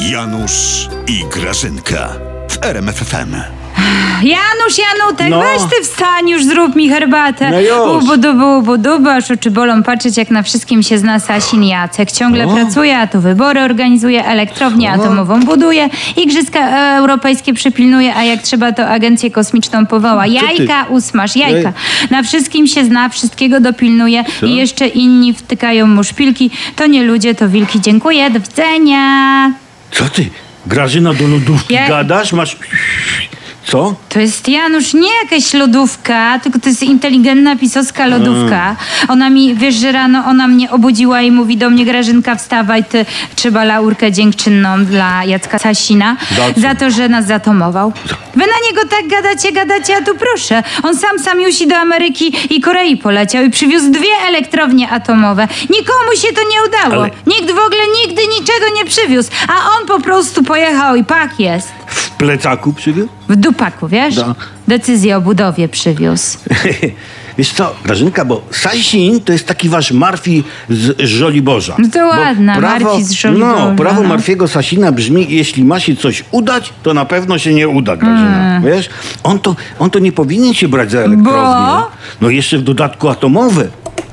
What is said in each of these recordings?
Janusz i Grażynka w RMFFM. Janusz, Janutek, No. weź ty wstań już, zrób mi herbatę. No już. Ubudubu, aż oczy bolą patrzeć, jak na wszystkim się zna Sasin Jacek. Ciągle pracuje, a tu wybory organizuje, elektrownię atomową buduje, igrzyska e, europejskie przypilnuje, a jak trzeba, to agencję kosmiczną powoła. Jajka usmaż, jajka. Na wszystkim się zna, wszystkiego dopilnuje i jeszcze inni wtykają mu szpilki. To nie ludzie, to wilki. Dziękuję, do widzenia. Co ty? Grażyna do lodówki Ja- gadasz? Masz... Co? To jest Janusz, nie jakaś lodówka, tylko to jest inteligentna pisowska lodówka. Ona mi, wiesz, że rano ona mnie obudziła i mówi do mnie, Grażynka, wstawaj, ty trzeba laurkę dziękczynną dla Jacka Sasina Za co? za to, że nas zatomował. Wy na niego tak gadacie, gadacie, a tu proszę. On sam samiusi do Ameryki i Korei poleciał i przywiózł dwie elektrownie atomowe. Nikomu się to nie udało. Ale- Nikt w ogóle nigdy niczego nie przywiózł, a on po prostu pojechał i pak jest. W plecaku przywiózł? W dupaku, wiesz? Da. Decyzję o budowie przywiózł. Wiesz co, Grażynka, bo Sasin to jest taki wasz Marfi z Żoliborza. No to ładna, Marfi z Żoliborza, No, prawo no. Marfiego Sasina brzmi, jeśli ma się coś udać, to na pewno się nie uda, Grażyna. Wiesz? On to, on to nie powinien się brać za elektrownię. Bo? No jeszcze w dodatku atomowe.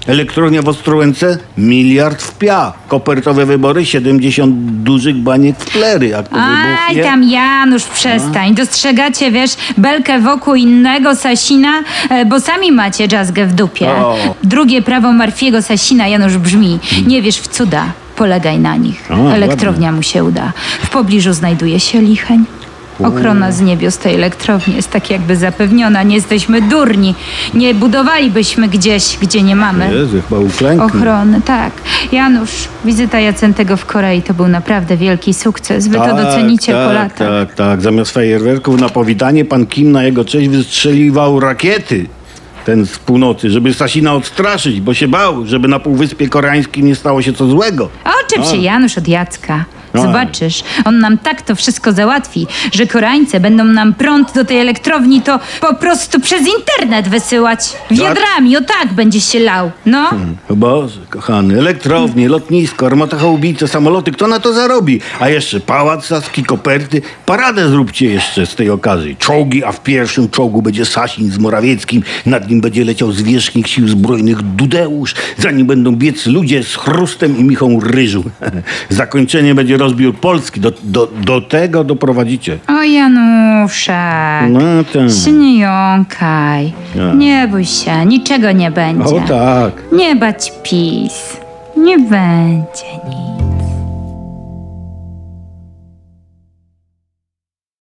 Elektrownia w Ostrołęce miliard w pia. Kopertowe wybory 70 dużych baniek w plery. Jak to Aj wybuchnie... tam Janusz, przestań. Dostrzegacie, wiesz, belkę wokół innego Sasina, e, bo sami macie jazzgę w dupie. O. Drugie prawo Marfiego Sasina, Janusz, brzmi, nie wierz w cuda, polegaj na nich. O, Elektrownia mu się uda. W pobliżu znajduje się Licheń. Ochrona z niebios tej elektrowni jest tak jakby zapewniona. Nie jesteśmy durni. Nie budowalibyśmy gdzieś, gdzie nie mamy. Jezu, chyba uklęknę. Ochrony, tak. Janusz, wizyta Jacentego w Korei to był naprawdę wielki sukces. Wy to docenicie tak, po latach. Tak, tak. Zamiast fajerwerków na powitanie pan Kim na jego cześć wystrzeliwał rakiety. Ten z północy, żeby Sasina odstraszyć, bo się bał, żeby na Półwyspie Koreańskim nie stało się co złego. Oczep się Janusz od Jacka. A. Zobaczysz, on nam tak to wszystko załatwi, że Koreańcy będą nam prąd do tej elektrowni to po prostu przez internet wysyłać. Wiadrami, o tak będzie się lał. No. O Boże, kochany, elektrownie, lotnisko, armata chałubice, samoloty, kto na to zarobi? A jeszcze pałac saski, koperty. Paradę zróbcie jeszcze z tej okazji. Czołgi, a w pierwszym czołgu będzie Sasin z Morawieckim. Nad nim będzie leciał zwierzchnik sił zbrojnych Dudeusz. Za nim będą biec ludzie z chrustem i michą ryżu. Zakończenie będzie rozbiór Polski. Do, do, do tego doprowadzicie. O Januszek. No tak. Się nie jąkaj. Nie bój się, niczego nie będzie. O tak. Nie bać pis. Nie będzie.